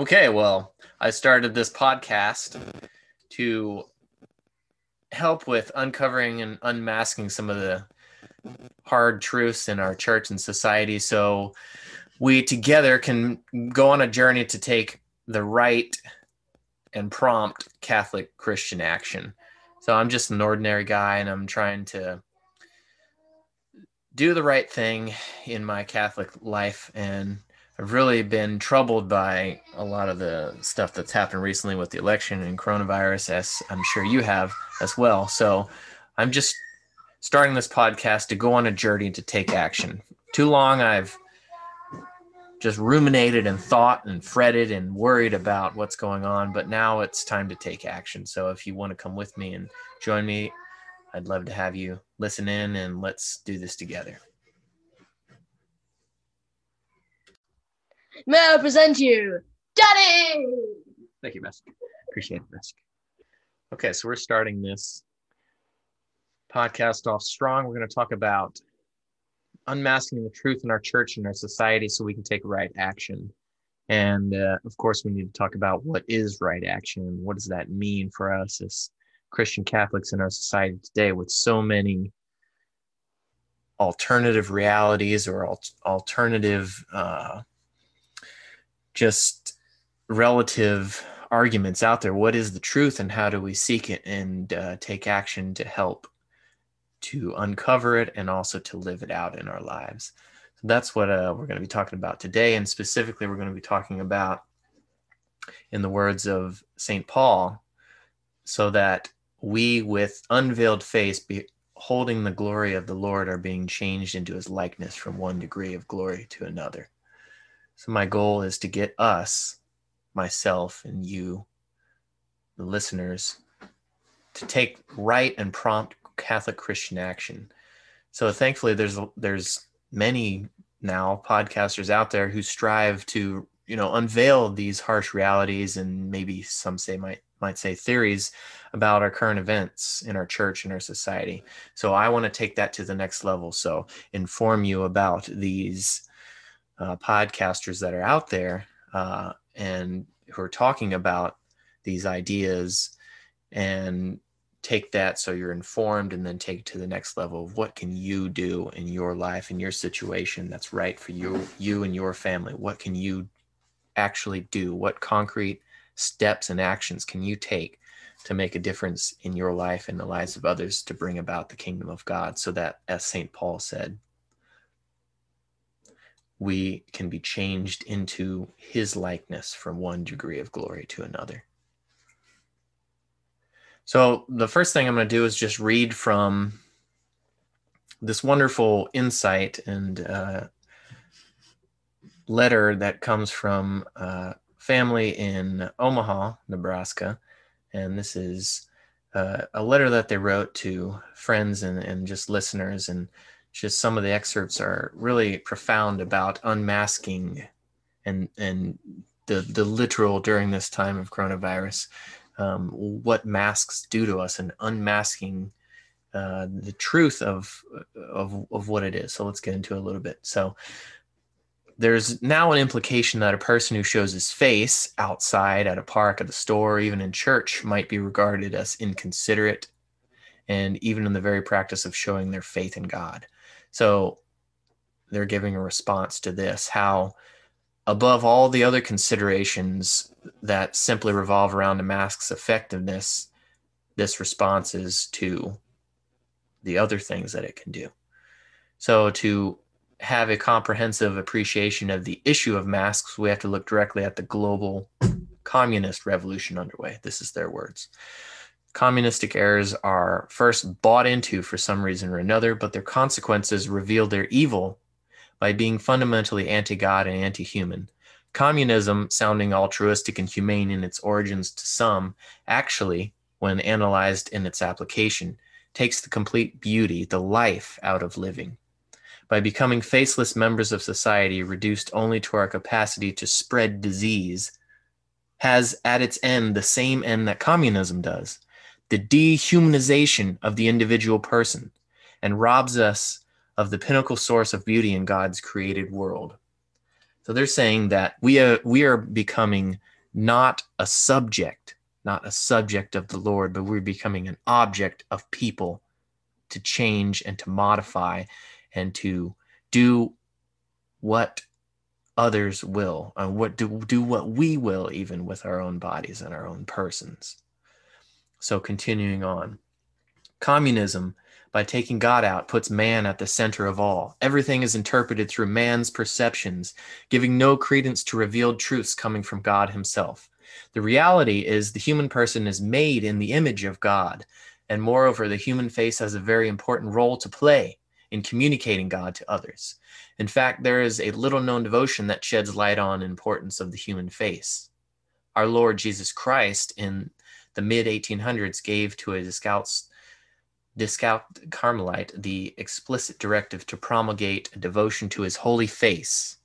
Okay, well, I started this podcast to help with uncovering and unmasking some of the hard truths in our church and society so we together can go on a journey to take the right and prompt Catholic Christian action. So I'm just an ordinary guy and I'm trying to do the right thing in my Catholic life and I've really been troubled by a lot of the stuff that's happened recently with the election and coronavirus, as I'm sure you have as well. So I'm just starting this podcast to go on a journey to take action. Too long I've just ruminated and thought and fretted and worried about what's going on, but now it's time to take action. So if you want to come with me and join me, I'd love to have you listen in and let's do this together. May I present you, Daddy? Thank you, Mesk. Appreciate it, Mesk. Okay, so we're starting this podcast off strong. We're going to talk about unmasking the truth in our church and our society so we can take right action. And uh, of course, we need to talk about what is right action. And what does that mean for us as Christian Catholics in our society today with so many alternative realities or al- alternative uh, just relative arguments out there. What is the truth and how do we seek it and uh, take action to help to uncover it and also to live it out in our lives? So that's what uh, we're going to be talking about today. And specifically, we're going to be talking about, in the words of St. Paul, so that we with unveiled face, beholding the glory of the Lord, are being changed into his likeness from one degree of glory to another. So my goal is to get us, myself and you, the listeners, to take right and prompt Catholic Christian action. So thankfully there's there's many now podcasters out there who strive to, you know, unveil these harsh realities and maybe some say might might say theories about our current events in our church and our society. So I want to take that to the next level. So inform you about these uh, podcasters that are out there uh, and who are talking about these ideas and take that so you're informed and then take it to the next level of what can you do in your life in your situation that's right for you you and your family. What can you actually do? What concrete steps and actions can you take to make a difference in your life and the lives of others to bring about the kingdom of god? So that as st paul said we can be changed into his likeness from one degree of glory to another. So, the first thing I'm going to do is just read from this wonderful insight and uh, letter that comes from a family in Omaha, Nebraska. And this is uh, a letter that they wrote to friends and, and just listeners. And just some of the excerpts are really profound about unmasking and and the the literal during this time of coronavirus um, what masks do to us and unmasking uh, the truth of, of of what it is. So let's get into it a little bit. So there's now an implication that a person who shows his face outside at a park at a store or even in church might be regarded as inconsiderate and even in the very practice of showing their faith in god so they're giving a response to this how, above all the other considerations that simply revolve around a mask's effectiveness, this response is to the other things that it can do. So, to have a comprehensive appreciation of the issue of masks, we have to look directly at the global communist revolution underway. This is their words communistic errors are first bought into for some reason or another, but their consequences reveal their evil by being fundamentally anti God and anti human. Communism, sounding altruistic and humane in its origins to some, actually, when analyzed in its application, takes the complete beauty, the life out of living. By becoming faceless members of society, reduced only to our capacity to spread disease, has at its end the same end that communism does the dehumanization of the individual person, and robs us of the pinnacle source of beauty in God's created world. So they're saying that we are, we are becoming not a subject, not a subject of the Lord, but we're becoming an object of people to change and to modify and to do what others will and what do do what we will even with our own bodies and our own persons so continuing on communism by taking god out puts man at the center of all everything is interpreted through man's perceptions giving no credence to revealed truths coming from god himself the reality is the human person is made in the image of god and moreover the human face has a very important role to play in communicating God to others. In fact, there is a little known devotion that sheds light on importance of the human face. Our Lord Jesus Christ in the mid 1800s gave to a Discalced, Carmelite the explicit directive to promulgate a devotion to his holy face.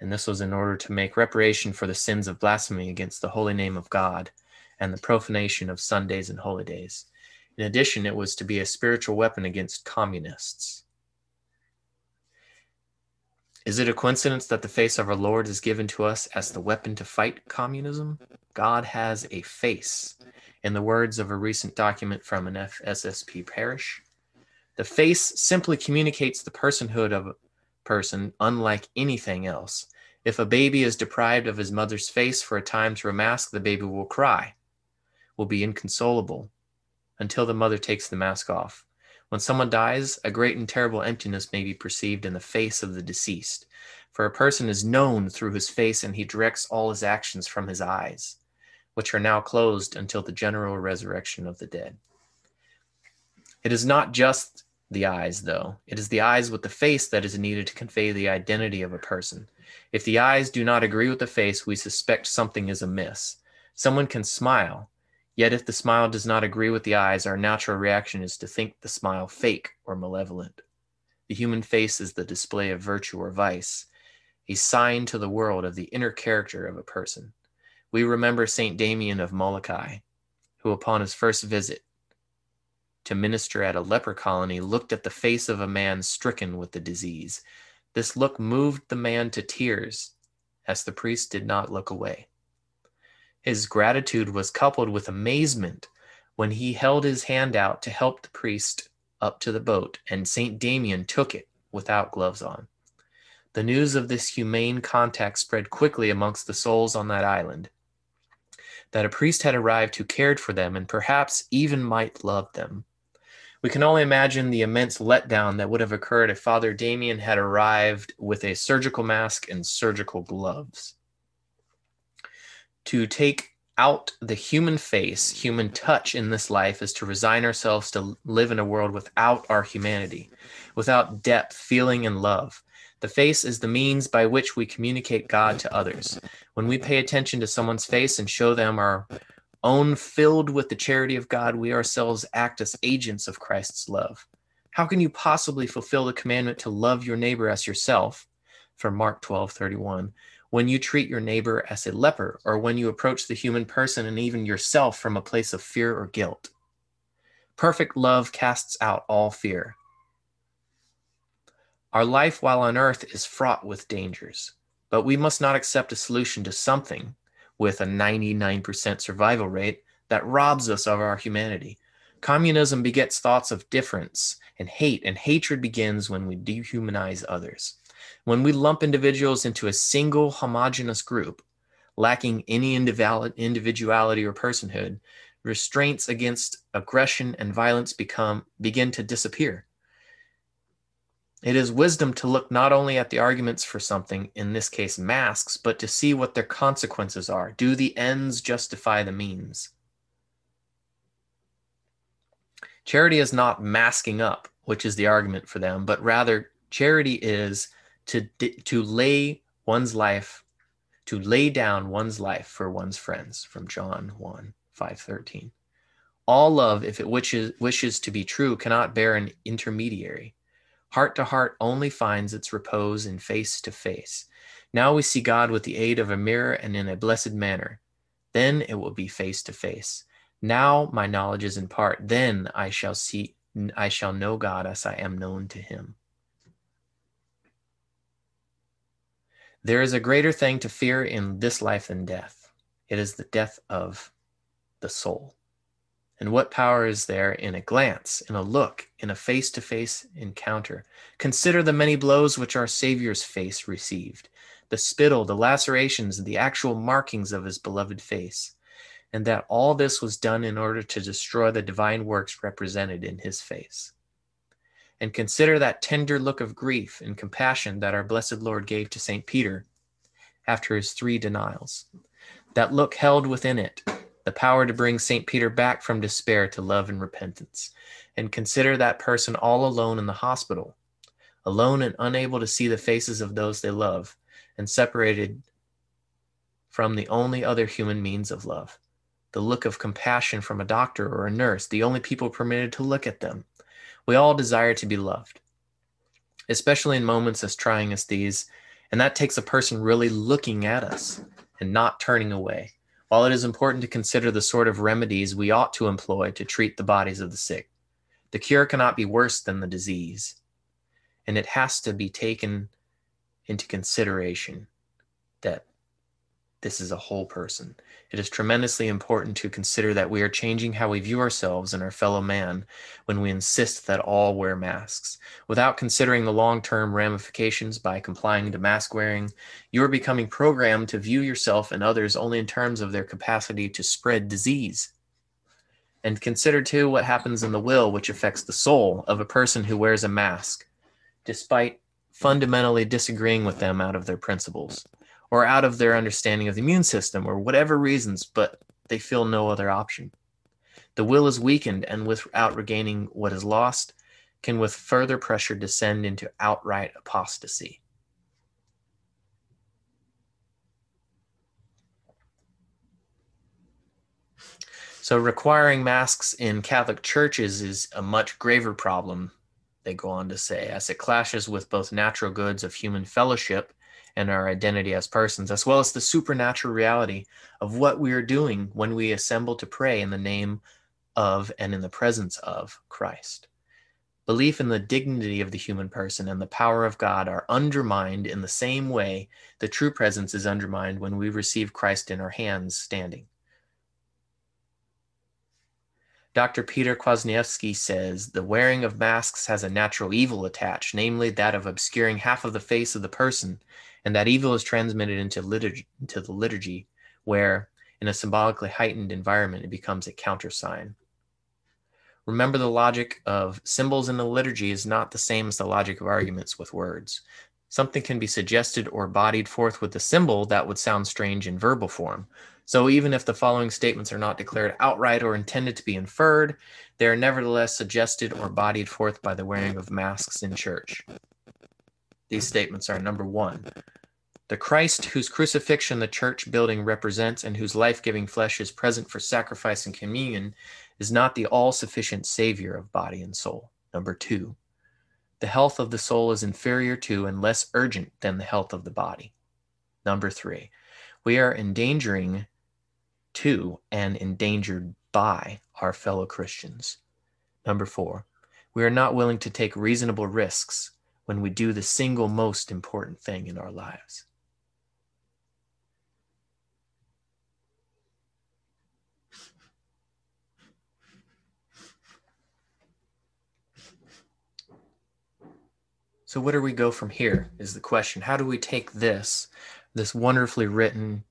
And this was in order to make reparation for the sins of blasphemy against the holy name of God and the profanation of Sundays and holy days. In addition, it was to be a spiritual weapon against communists. Is it a coincidence that the face of our Lord is given to us as the weapon to fight communism? God has a face. In the words of a recent document from an FSSP parish, the face simply communicates the personhood of a person unlike anything else. If a baby is deprived of his mother's face for a time through a mask, the baby will cry, will be inconsolable, until the mother takes the mask off. When someone dies, a great and terrible emptiness may be perceived in the face of the deceased, for a person is known through his face and he directs all his actions from his eyes, which are now closed until the general resurrection of the dead. It is not just the eyes, though. It is the eyes with the face that is needed to convey the identity of a person. If the eyes do not agree with the face, we suspect something is amiss. Someone can smile, Yet if the smile does not agree with the eyes, our natural reaction is to think the smile fake or malevolent. The human face is the display of virtue or vice, a sign to the world of the inner character of a person. We remember St. Damien of Molokai, who upon his first visit to minister at a leper colony looked at the face of a man stricken with the disease. This look moved the man to tears, as the priest did not look away. His gratitude was coupled with amazement when he held his hand out to help the priest up to the boat, and St. Damien took it without gloves on. The news of this humane contact spread quickly amongst the souls on that island. That a priest had arrived who cared for them and perhaps even might love them. We can only imagine the immense letdown that would have occurred if Father Damien had arrived with a surgical mask and surgical gloves to take out the human face, human touch in this life is to resign ourselves to live in a world without our humanity, without depth, feeling, and love. The face is the means by which we communicate God to others. When we pay attention to someone's face and show them our own filled with the charity of God, we ourselves act as agents of Christ's love. How can you possibly fulfill the commandment to love your neighbor as yourself? From Mark 12 31 when you treat your neighbor as a leper or when you approach the human person and even yourself from a place of fear or guilt. Perfect love casts out all fear. Our life while on earth is fraught with dangers, but we must not accept a solution to something with a 99% survival rate that robs us of our humanity. Communism begets thoughts of difference and hate, and hatred begins when we dehumanize others. When we lump individuals into a single homogenous group, lacking any individuality or personhood, restraints against aggression and violence become begin to disappear. It is wisdom to look not only at the arguments for something, in this case masks, but to see what their consequences are. Do the ends justify the means? Charity is not masking up, which is the argument for them, but rather charity is to to lay one's life to lay down one's life for one's friends from John 1 513 all love if it wishes wishes to be true cannot bear an intermediary. Heart to heart only finds its repose in face to face. Now we see God with the aid of a mirror and in a blessed manner. Then it will be face to face. Now my knowledge is in part. Then I shall see I shall know God as I am known to him There is a greater thing to fear in this life than death. It is the death of the soul. And what power is there in a glance, in a look, in a face to face encounter? Consider the many blows which our Savior's face received the spittle, the lacerations, the actual markings of his beloved face. And that all this was done in order to destroy the divine works represented in his face. And consider that tender look of grief and compassion that our blessed Lord gave to St. Peter after his three denials. That look held within it the power to bring St. Peter back from despair to love and repentance. And consider that person all alone in the hospital, alone and unable to see the faces of those they love, and separated from the only other human means of love the look of compassion from a doctor or a nurse, the only people permitted to look at them. We all desire to be loved, especially in moments as trying as these, and that takes a person really looking at us and not turning away. While it is important to consider the sort of remedies we ought to employ to treat the bodies of the sick, the cure cannot be worse than the disease, and it has to be taken into consideration that this is a whole person. It is tremendously important to consider that we are changing how we view ourselves and our fellow man when we insist that all wear masks. Without considering the long term ramifications by complying to mask wearing, you are becoming programmed to view yourself and others only in terms of their capacity to spread disease. And consider too what happens in the will, which affects the soul of a person who wears a mask, despite fundamentally disagreeing with them out of their principles or out of their understanding of the immune system or whatever reasons, but they feel no other option. The will is weakened and without regaining what is lost, can with further pressure descend into outright apostasy. So, requiring masks in Catholic churches is a much graver problem, they go on to say, as it clashes with both natural goods of human fellowship and our identity as persons, as well as the supernatural reality of what we are doing when we assemble to pray in the name of and in the presence of Christ. Belief in the dignity of the human person and the power of God are undermined in the same way the true presence is undermined when we receive Christ in our hands standing. Dr. Peter Kwasniewski says the wearing of masks has a natural evil attached, namely that of obscuring half of the face of the person and that evil is transmitted into liturgy into the liturgy where in a symbolically heightened environment it becomes a countersign remember the logic of symbols in the liturgy is not the same as the logic of arguments with words. Something can be suggested or bodied forth with a symbol that would sound strange in verbal form. So even if the following statements are not declared outright or intended to be inferred they are nevertheless suggested or bodied forth by the wearing of masks in church. These statements are number one, the Christ whose crucifixion the church building represents and whose life giving flesh is present for sacrifice and communion is not the all sufficient Savior of body and soul. Number two, the health of the soul is inferior to and less urgent than the health of the body. Number three, we are endangering to and endangered by our fellow Christians. Number four, we are not willing to take reasonable risks when we do the single most important thing in our lives. So, where do we go from here? Is the question. How do we take this, this wonderfully written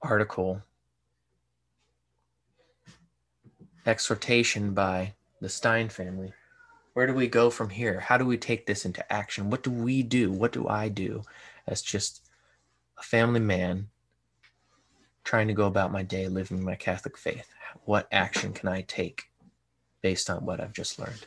article, exhortation by the Stein family? where do we go from here? How do we take this into action? What do we do? What do I do as just a family man trying to go about my day living my Catholic faith? What action can I take based on what I've just learned?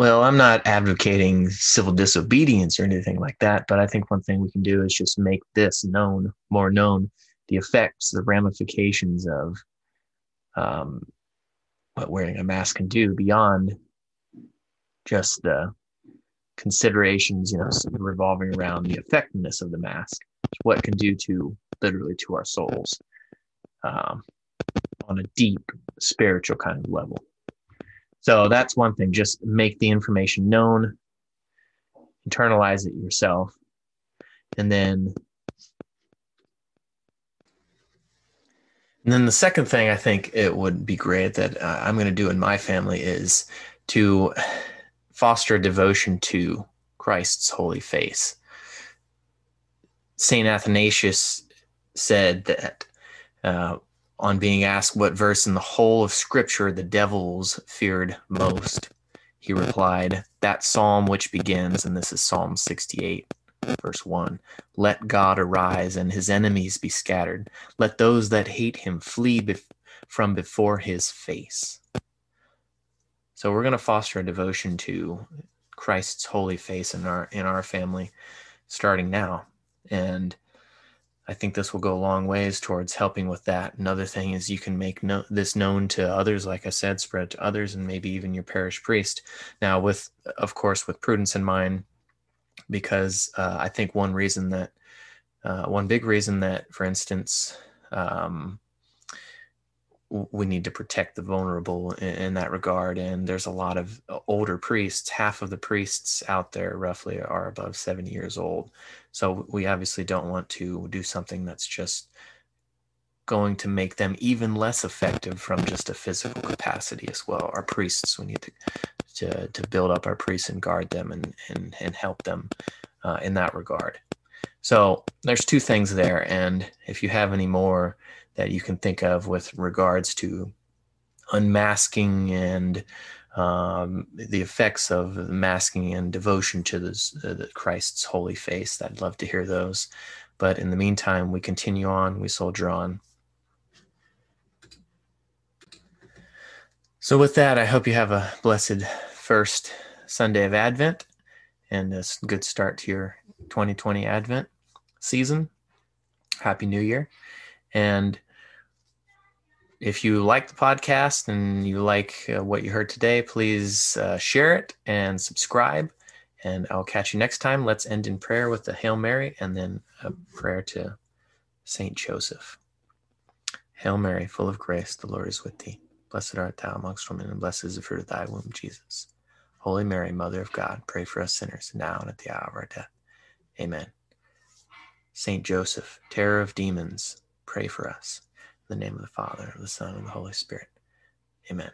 Well, I'm not advocating civil disobedience or anything like that, but I think one thing we can do is just make this known, more known, the effects, the ramifications of um, what wearing a mask can do beyond just the considerations, you know, revolving around the effectiveness of the mask, what can do to literally to our souls um, on a deep spiritual kind of level. So that's one thing. Just make the information known, internalize it yourself, and then and then the second thing I think it would be great that uh, I'm going to do in my family is to foster devotion to Christ's holy face. Saint Athanasius said that uh, on being asked what verse in the whole of Scripture the devils feared most, he replied, That psalm which begins, and this is Psalm 68, verse 1 Let God arise and his enemies be scattered. Let those that hate him flee from before his face. So we're going to foster a devotion to Christ's holy face in our in our family starting now. And I think this will go a long ways towards helping with that. Another thing is you can make no, this known to others, like I said, spread to others, and maybe even your parish priest. Now, with of course, with prudence in mind, because uh, I think one reason that uh, one big reason that, for instance, um, we need to protect the vulnerable in, in, that regard. And there's a lot of older priests. Half of the priests out there, roughly, are above 70 years old. So we obviously don't want to do something that's just going to make them even less effective from just a physical capacity as well. Our priests, we need to to, to build up our priests and guard them and and, and help them uh, in that regard. So there's two things there, and if you have any more that you can think of with regards to unmasking and um, the effects of masking and devotion to this, uh, the Christ's holy face. I'd love to hear those. But in the meantime, we continue on, we soldier on. So, with that, I hope you have a blessed first Sunday of Advent and a good start to your 2020 Advent season. Happy New Year. And if you like the podcast and you like uh, what you heard today, please uh, share it and subscribe. And I'll catch you next time. Let's end in prayer with the Hail Mary and then a prayer to Saint Joseph. Hail Mary, full of grace, the Lord is with thee. Blessed art thou amongst women, and blessed is the fruit of thy womb, Jesus. Holy Mary, Mother of God, pray for us sinners now and at the hour of our death. Amen. Saint Joseph, terror of demons, pray for us In the name of the Father, of the Son, and of the Holy Spirit. Amen.